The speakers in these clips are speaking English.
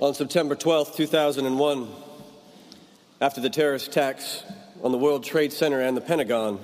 On September 12, 2001, after the terrorist attacks on the World Trade Center and the Pentagon,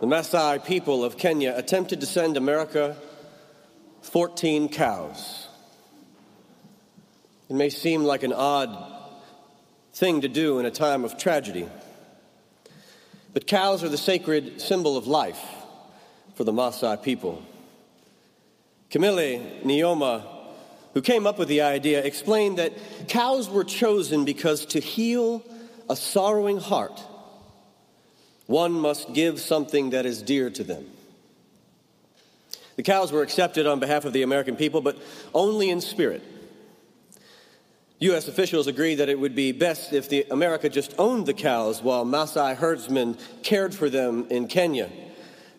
the Maasai people of Kenya attempted to send America 14 cows. It may seem like an odd thing to do in a time of tragedy, but cows are the sacred symbol of life for the Maasai people. Kimeli Naiyomah who came up with the idea, explained that cows were chosen because to heal a sorrowing heart, one must give something that is dear to them. The cows were accepted on behalf of the American people, but only in spirit. U.S. officials agreed that it would be best if the America just owned the cows while Maasai herdsmen cared for them in Kenya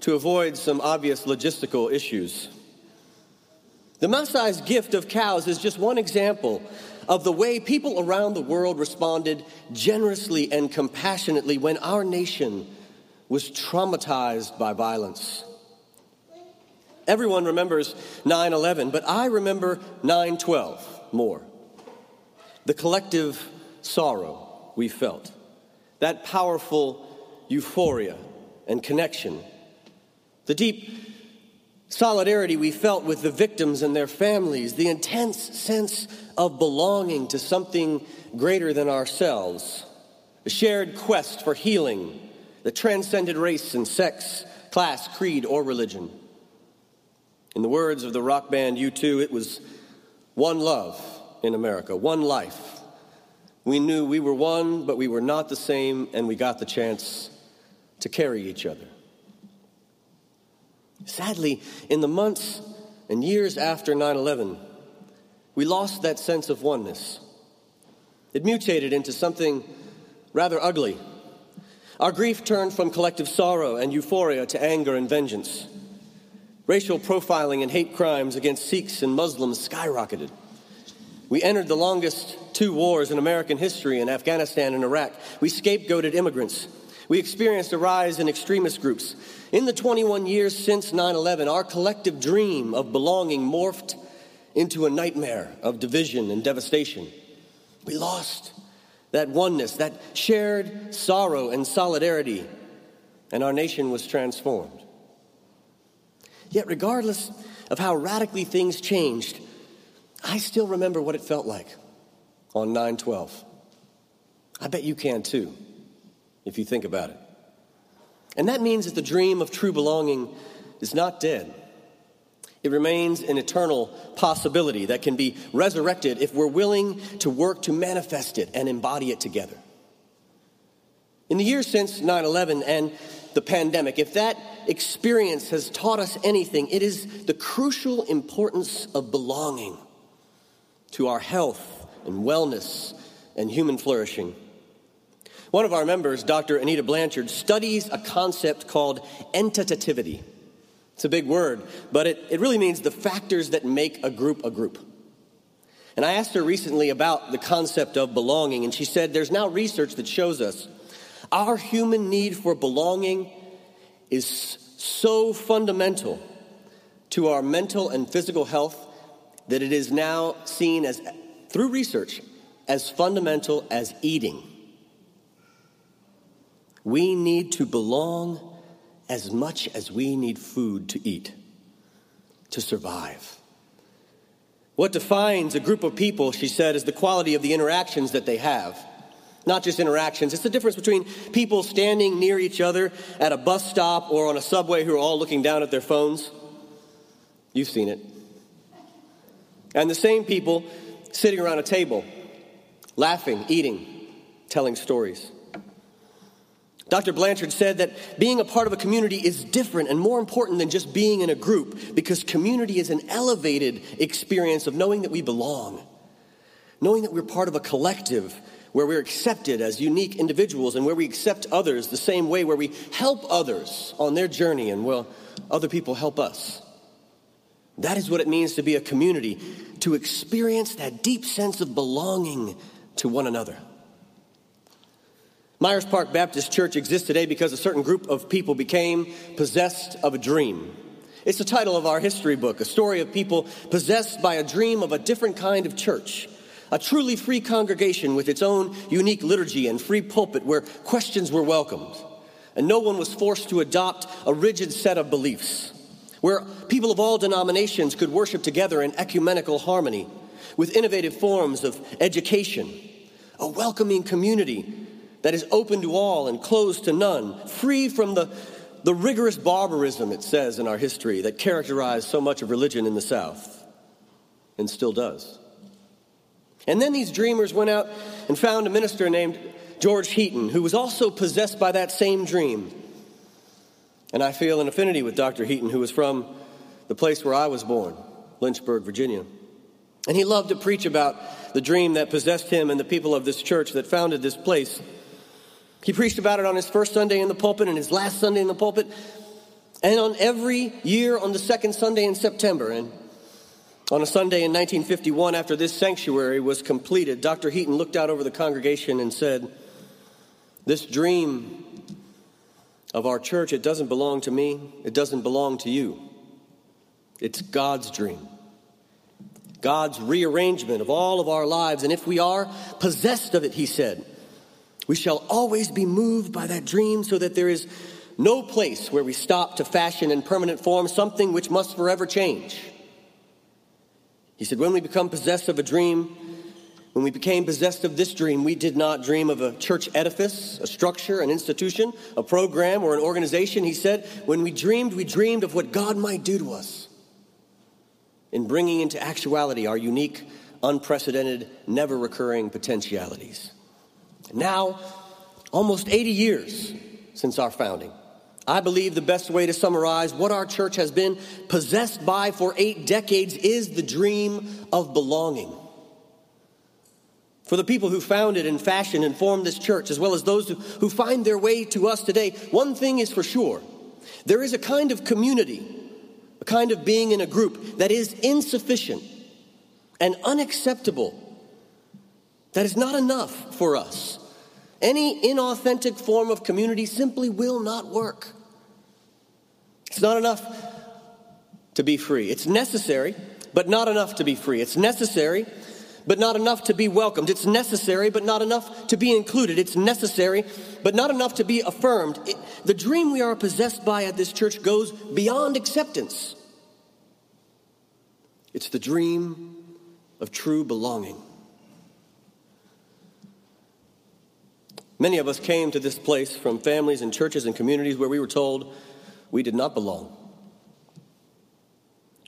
to avoid some obvious logistical issues. The Maasai's gift of cows is just one example of the way people around the world responded generously and compassionately when our nation was traumatized by violence. Everyone remembers 9 11, but I remember 9 12 more. The collective sorrow we felt, that powerful euphoria and connection, the deep solidarity we felt with the victims and their families, the intense sense of belonging to something greater than ourselves, the shared quest for healing that transcended race and sex, class, creed, or religion. In the words of the rock band U2, it was one love in America, one life. We knew we were one, but we were not the same, and we got the chance to carry each other. Sadly, in the months and years after 9 11, we lost that sense of oneness. It mutated into something rather ugly. Our grief turned from collective sorrow and euphoria to anger and vengeance. Racial profiling and hate crimes against Sikhs and Muslims skyrocketed. We entered the longest two wars in American history in Afghanistan and Iraq. We scapegoated immigrants. We experienced a rise in extremist groups. In the 21 years since 9 11, our collective dream of belonging morphed into a nightmare of division and devastation. We lost that oneness, that shared sorrow and solidarity, and our nation was transformed. Yet, regardless of how radically things changed, I still remember what it felt like on 9 12. I bet you can too, if you think about it. And that means that the dream of true belonging is not dead. It remains an eternal possibility that can be resurrected if we're willing to work to manifest it and embody it together. In the years since 9 11 and the pandemic, if that experience has taught us anything, it is the crucial importance of belonging to our health and wellness and human flourishing. One of our members, Dr. Anita Blanchard, studies a concept called entitativity. It's a big word, but it, it really means the factors that make a group a group. And I asked her recently about the concept of belonging, and she said there's now research that shows us our human need for belonging is so fundamental to our mental and physical health that it is now seen as, through research, as fundamental as eating. We need to belong as much as we need food to eat, to survive. What defines a group of people, she said, is the quality of the interactions that they have. Not just interactions, it's the difference between people standing near each other at a bus stop or on a subway who are all looking down at their phones. You've seen it. And the same people sitting around a table, laughing, eating, telling stories. Dr. Blanchard said that being a part of a community is different and more important than just being in a group because community is an elevated experience of knowing that we belong, knowing that we're part of a collective where we're accepted as unique individuals and where we accept others the same way, where we help others on their journey and well, other people help us. That is what it means to be a community, to experience that deep sense of belonging to one another. Myers Park Baptist Church exists today because a certain group of people became possessed of a dream. It's the title of our history book, a story of people possessed by a dream of a different kind of church, a truly free congregation with its own unique liturgy and free pulpit where questions were welcomed, and no one was forced to adopt a rigid set of beliefs, where people of all denominations could worship together in ecumenical harmony with innovative forms of education, a welcoming community that is open to all and closed to none, free from the, the rigorous barbarism, it says in our history, that characterized so much of religion in the South and still does. And then these dreamers went out and found a minister named George Heaton, who was also possessed by that same dream. And I feel an affinity with Dr. Heaton, who was from the place where I was born, Lynchburg, Virginia. And he loved to preach about the dream that possessed him and the people of this church that founded this place. He preached about it on his first Sunday in the pulpit and his last Sunday in the pulpit, and on every year on the second Sunday in September. And on a Sunday in 1951, after this sanctuary was completed, Dr. Heaton looked out over the congregation and said, This dream of our church, it doesn't belong to me, it doesn't belong to you. It's God's dream. God's rearrangement of all of our lives. And if we are possessed of it, he said, we shall always be moved by that dream so that there is no place where we stop to fashion in permanent form something which must forever change. He said, When we become possessed of a dream, when we became possessed of this dream, we did not dream of a church edifice, a structure, an institution, a program, or an organization. He said, When we dreamed, we dreamed of what God might do to us in bringing into actuality our unique, unprecedented, never recurring potentialities. Now, almost 80 years since our founding, I believe the best way to summarize what our church has been possessed by for eight decades is the dream of belonging. For the people who founded and fashioned and formed this church, as well as those who, who find their way to us today, one thing is for sure there is a kind of community, a kind of being in a group that is insufficient and unacceptable, that is not enough for us any inauthentic form of community simply will not work. It's not enough to be free. It's necessary, but not enough to be free. It's necessary, but not enough to be welcomed. It's necessary, but not enough to be included. It's necessary, but not enough to be affirmed. It, the dream we are possessed by at this church goes beyond acceptance. It's the dream of true belonging. Many of us came to this place from families and churches and communities where we were told we did not belong.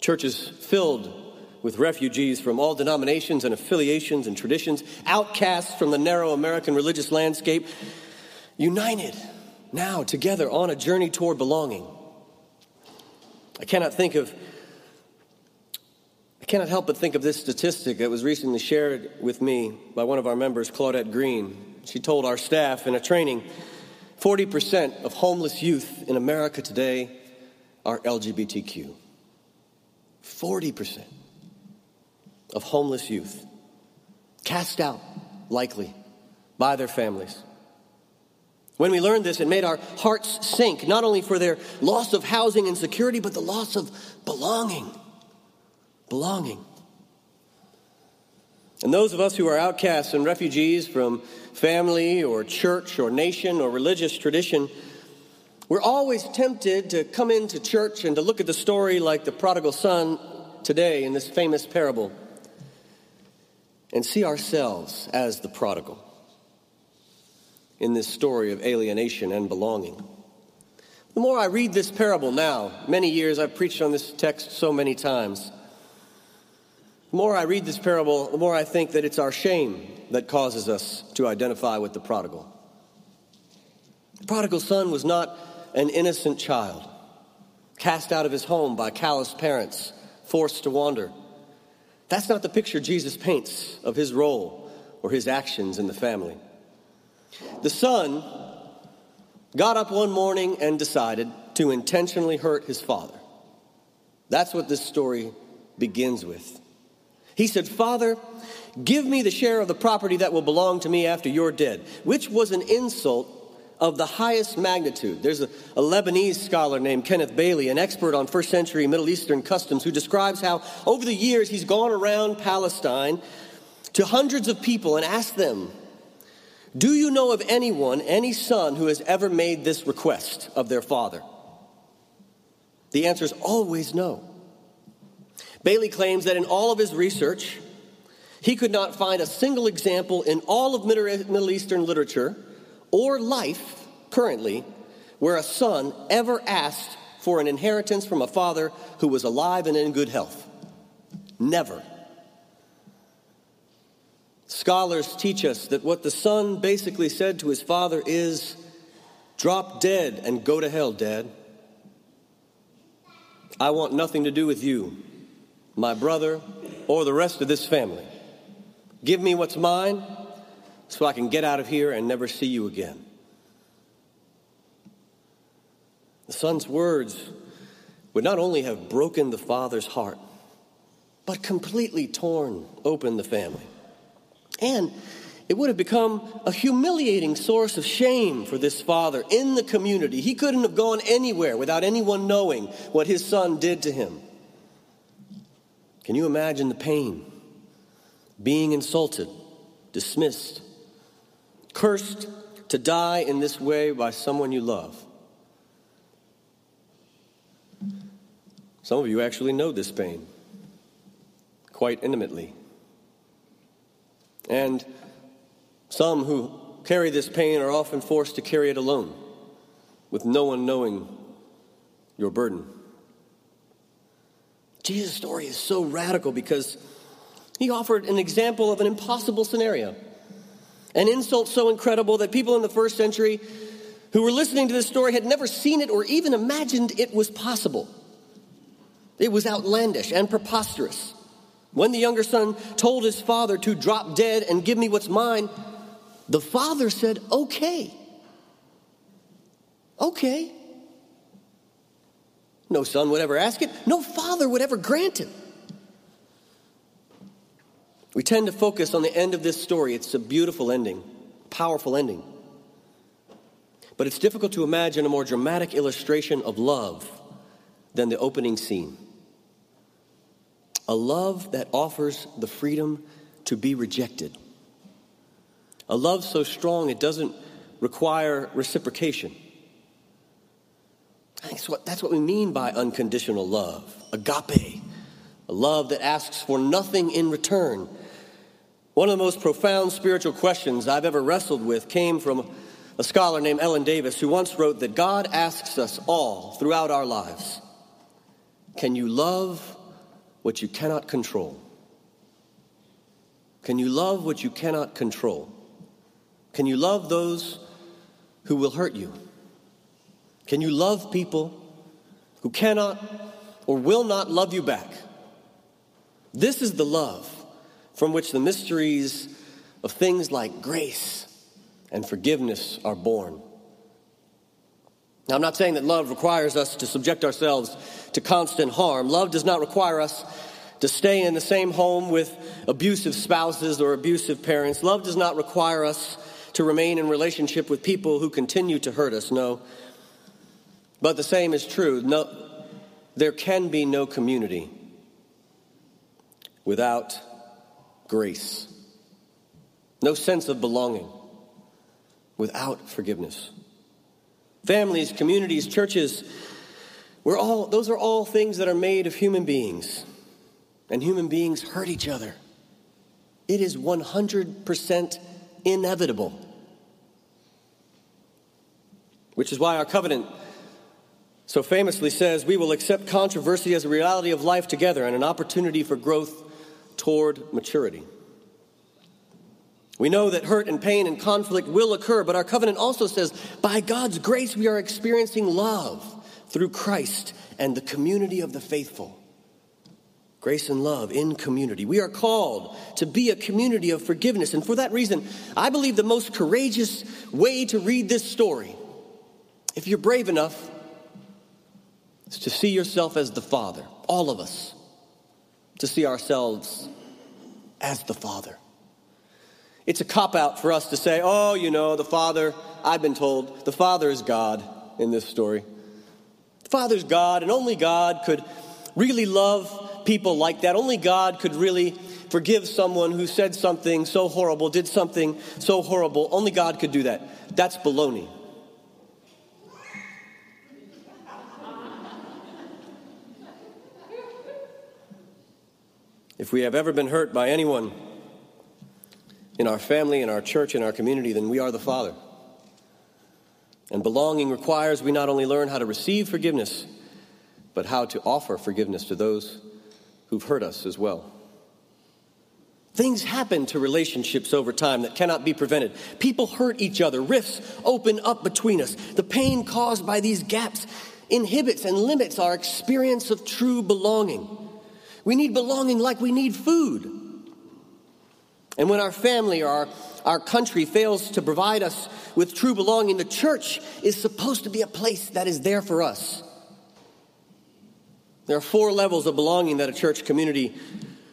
Churches filled with refugees from all denominations and affiliations and traditions, outcasts from the narrow American religious landscape, united now together on a journey toward belonging. I cannot think of I cannot help but think of this statistic that was recently shared with me by one of our members, Claudette Green. She told our staff in a training 40% of homeless youth in America today are LGBTQ. 40% of homeless youth cast out, likely, by their families. When we learned this, it made our hearts sink, not only for their loss of housing and security, but the loss of belonging. Belonging. And those of us who are outcasts and refugees from family or church or nation or religious tradition, we're always tempted to come into church and to look at the story like the prodigal son today in this famous parable and see ourselves as the prodigal in this story of alienation and belonging. The more I read this parable now, many years I've preached on this text so many times. The more I read this parable, the more I think that it's our shame that causes us to identify with the prodigal. The prodigal son was not an innocent child, cast out of his home by callous parents, forced to wander. That's not the picture Jesus paints of his role or his actions in the family. The son got up one morning and decided to intentionally hurt his father. That's what this story begins with. He said, Father, give me the share of the property that will belong to me after you're dead, which was an insult of the highest magnitude. There's a, a, Lebanese scholar named Kenneth Bailey, an expert on first century Middle Eastern customs, who describes how over the years he's gone around Palestine to hundreds of people and asked them, Do you know of anyone, any son, who has ever made this request of their father? The answer is always no. Bailey claims that in all of his research, he could not find a single example in all of Middle Eastern literature or life currently where a son ever asked for an inheritance from a father who was alive and in good health. Never. Scholars teach us that what the son basically said to his father is drop dead and go to hell, Dad. I want nothing to do with you, my brother, or the rest of this family. Give me what's mine so I can get out of here and never see you again. The son's words would not only have broken the father's heart, but completely torn open the family. And it would have become a humiliating source of shame for this father in the community. He couldn't have gone anywhere without anyone knowing what his son did to him. Can you imagine the pain? Being insulted, dismissed, cursed to die in this way by someone you love. Some of you actually know this pain quite intimately. And some who carry this pain are often forced to carry it alone, with no one knowing your burden. Jesus' story is so radical because he offered an example of an impossible scenario. An insult so incredible that people in the first century who were listening to this story had never seen it or even imagined it was possible. It was outlandish and preposterous. When the younger son told his father to drop dead and give me what's mine, the father said, Okay. Okay. No son would ever ask it, no father would ever grant it. We tend to focus on the end of this story. It's a beautiful ending, powerful ending. But it's difficult to imagine a more dramatic illustration of love than the opening scene. A love that offers the freedom to be rejected. A love so strong it doesn't require reciprocation. That's what, that's what we mean by unconditional love, agape, a love that asks for nothing in return. One of the most profound spiritual questions I've ever wrestled with came from a scholar named Ellen Davis, who once wrote that God asks us all throughout our lives Can you love what you cannot control? Can you love what you cannot control? Can you love those who will hurt you? Can you love people who cannot or will not love you back? This is the love from which the mysteries of things like grace and forgiveness are born. Now, I'm not saying that love requires us to subject ourselves to constant harm. Love does not require us to stay in the same home with abusive spouses or abusive parents. Love does not require us to remain in relationship with people who continue to hurt us. No. But the same is true. No, there can be no community without grace, no sense of belonging without forgiveness. Families, communities, churches, we're all, those are all things that are made of human beings. And human beings hurt each other. It is 100% inevitable. Which is why our covenant so famously says we will accept controversy as a reality of life together and an opportunity for growth toward maturity. We know that hurt and pain and conflict will occur, but our covenant also says by God's grace we are experiencing love through Christ and the community of the faithful. Grace and love in community. We are called to be a community of forgiveness. And for that reason, I believe the most courageous way to read this story, if you're brave enough, to see yourself as the Father, all of us, to see ourselves as the Father. It's a cop out for us to say, oh, you know, the Father, I've been told, the Father is God in this story. The Father's God, and only God could really love people like that. Only God could really forgive someone who said something so horrible, did something so horrible. Only God could do that. That's baloney. If we have ever been hurt by anyone in our family, in our church, in our community, then we are the Father. And belonging requires we not only learn how to receive forgiveness, but how to offer forgiveness to those who've hurt us as well. Things happen to relationships over time that cannot be prevented. People hurt each other, rifts open up between us. The pain caused by these gaps inhibits and limits our experience of true belonging. We need belonging like we need food. And when our family or our, our country fails to provide us with true belonging, the church is supposed to be a place that is there for us. There are four levels of belonging that a church community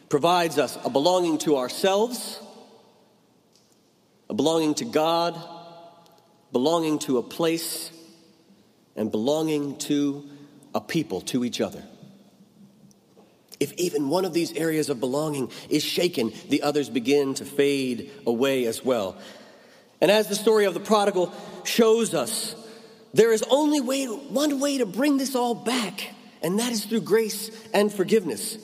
provides us a belonging to ourselves, a belonging to God, belonging to a place, and belonging to a people, to each other. If even one of these areas of belonging is shaken, the others begin to fade away as well. And as the story of the prodigal shows us, there is only way, one way to bring this all back, and that is through grace and forgiveness.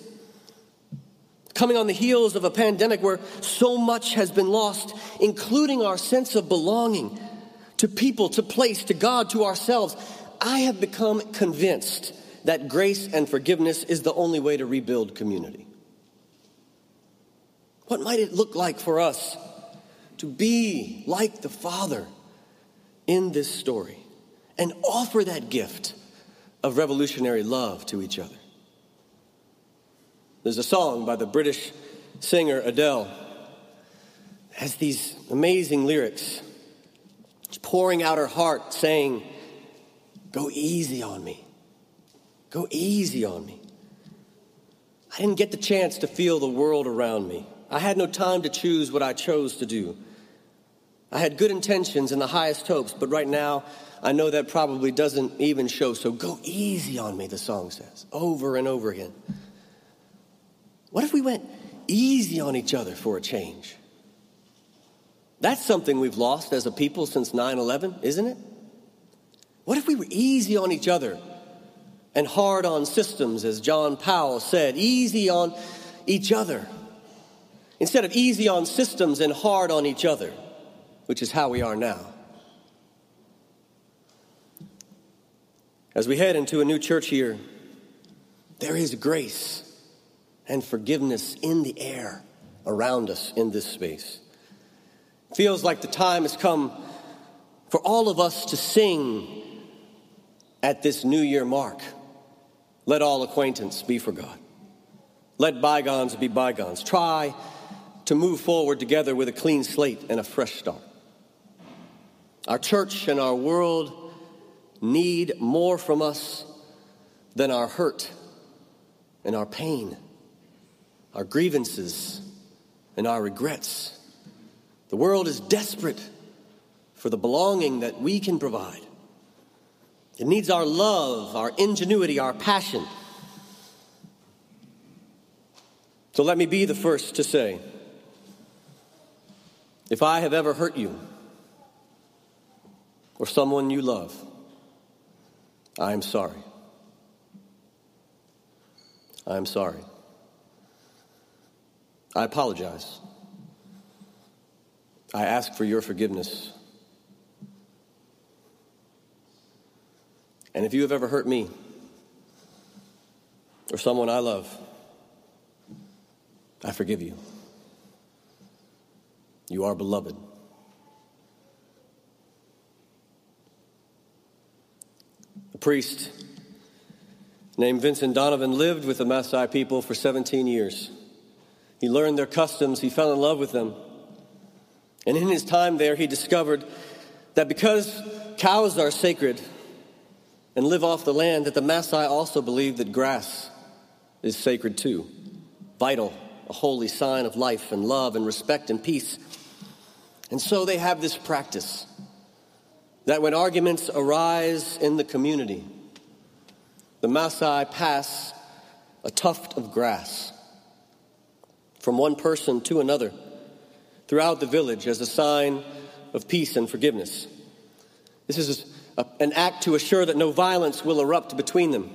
Coming on the heels of a pandemic where so much has been lost, including our sense of belonging to people, to place, to God, to ourselves, I have become convinced that grace and forgiveness is the only way to rebuild community. What might it look like for us to be like the Father in this story and offer that gift of revolutionary love to each other? There's a song by the British singer Adele. Has these amazing lyrics. She's pouring out her heart saying, Go easy on me. Go easy on me. I didn't get the chance to feel the world around me. I had no time to choose what I chose to do. I had good intentions and the highest hopes, but right now I know that probably doesn't even show. So go easy on me, the song says, over and over again. What if we went easy on each other for a change? That's something we've lost as a people since 9 11, isn't it? What if we were easy on each other and hard on systems, as John Powell said, easy on each other. Instead of easy on systems and hard on each other, which is how we are now. As we head into a new church year, there is grace and forgiveness in the air around us in this space. It feels like the time has come for all of us to sing at this new year mark. Let all acquaintance be for God. Let bygones be bygones. Try to move forward together with a clean slate and a fresh start. Our church and our world need more from us than our hurt and our pain, our grievances and our regrets. The world is desperate for the belonging that we can provide. It needs our love, our ingenuity, our passion. So let me be the first to say if I have ever hurt you or someone you love, I am sorry. I am sorry. I apologize. I ask for your forgiveness. And if you have ever hurt me or someone I love, I forgive you. You are beloved. A priest named Vincent Donovan lived with the Maasai people for 17 years. He learned their customs, he fell in love with them. And in his time there, he discovered that because cows are sacred, and live off the land, that the Maasai also believe that grass is sacred too, vital, a holy sign of life and love and respect and peace. And so they have this practice that when arguments arise in the community, the Maasai pass a tuft of grass from one person to another throughout the village as a sign of peace and forgiveness. This is an act to assure that no violence will erupt between them.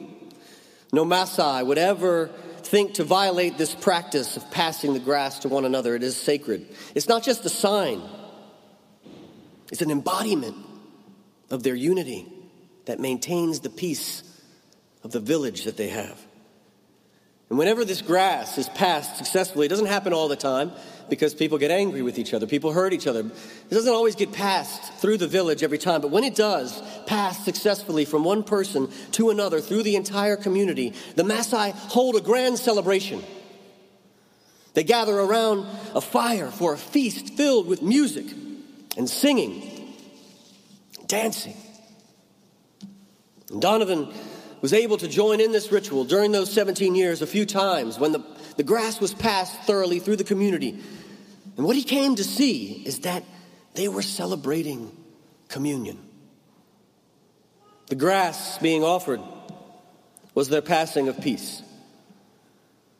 No Maasai would ever think to violate this practice of passing the grass to one another. It is sacred. It's not just a sign, it's an embodiment of their unity that maintains the peace of the village that they have. And whenever this grass is passed successfully, it doesn't happen all the time because people get angry with each other, people hurt each other. It doesn't always get passed through the village every time, but when it does pass successfully from one person to another through the entire community, the Maasai hold a grand celebration. They gather around a fire for a feast filled with music and singing, dancing. And Donovan was able to join in this ritual during those 17 years a few times when the, the grass was passed thoroughly through the community. And what he came to see is that they were celebrating communion. The grass being offered was their passing of peace.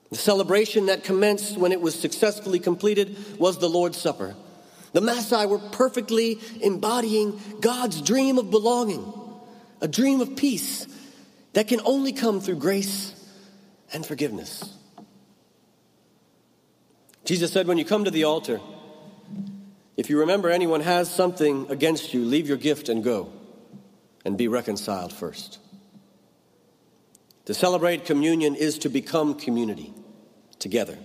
The celebration that commenced when it was successfully completed was the Lord's Supper. The Maasai were perfectly embodying God's dream of belonging, a dream of peace that can only come through grace and forgiveness. Jesus said, When you come to the altar, if you remember anyone has something against you, leave your gift and go and be reconciled first. To celebrate communion is to become community together,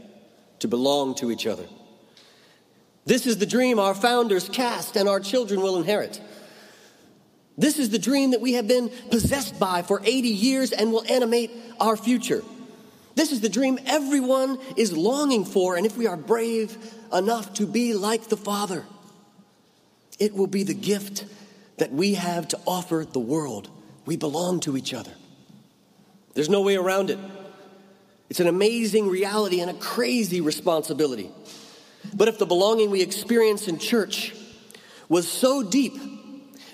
to belong to each other. This is the dream our founders cast and our children will inherit. This is the dream that we have been possessed by for 80 years and will animate our future. This is the dream everyone is longing for, and if we are brave enough to be like the Father, it will be the gift that we have to offer the world. We belong to each other. There's no way around it. It's an amazing reality and a crazy responsibility. But if the belonging we experience in church was so deep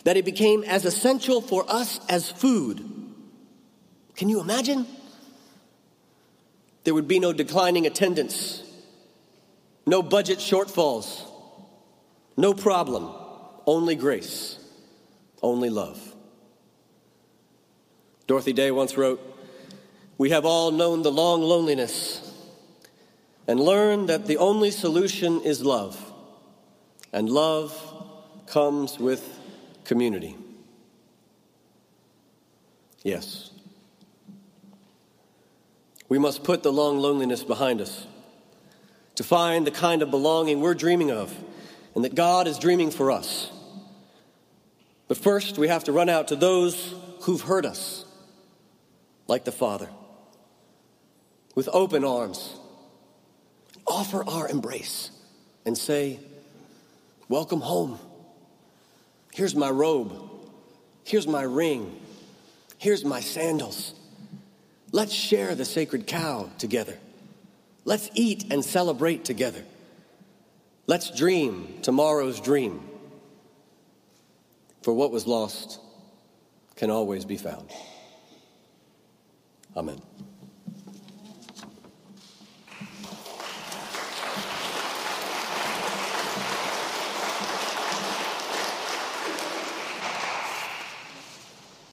that it became as essential for us as food. Can you imagine? There would be no declining attendance, no budget shortfalls, no problem, only grace, only love. Dorothy Day once wrote, We have all known the long loneliness and learned that the only solution is love, and love comes with community. Yes. We must put the long loneliness behind us to find the kind of belonging we're dreaming of and that God is dreaming for us. But first, we have to run out to those who've hurt us, like the Father, with open arms. Offer our embrace and say, Welcome home. Here's my robe. Here's my ring. Here's my sandals. Let's share the sacred cow together. Let's eat and celebrate together. Let's dream tomorrow's dream. For what was lost can always be found. Amen.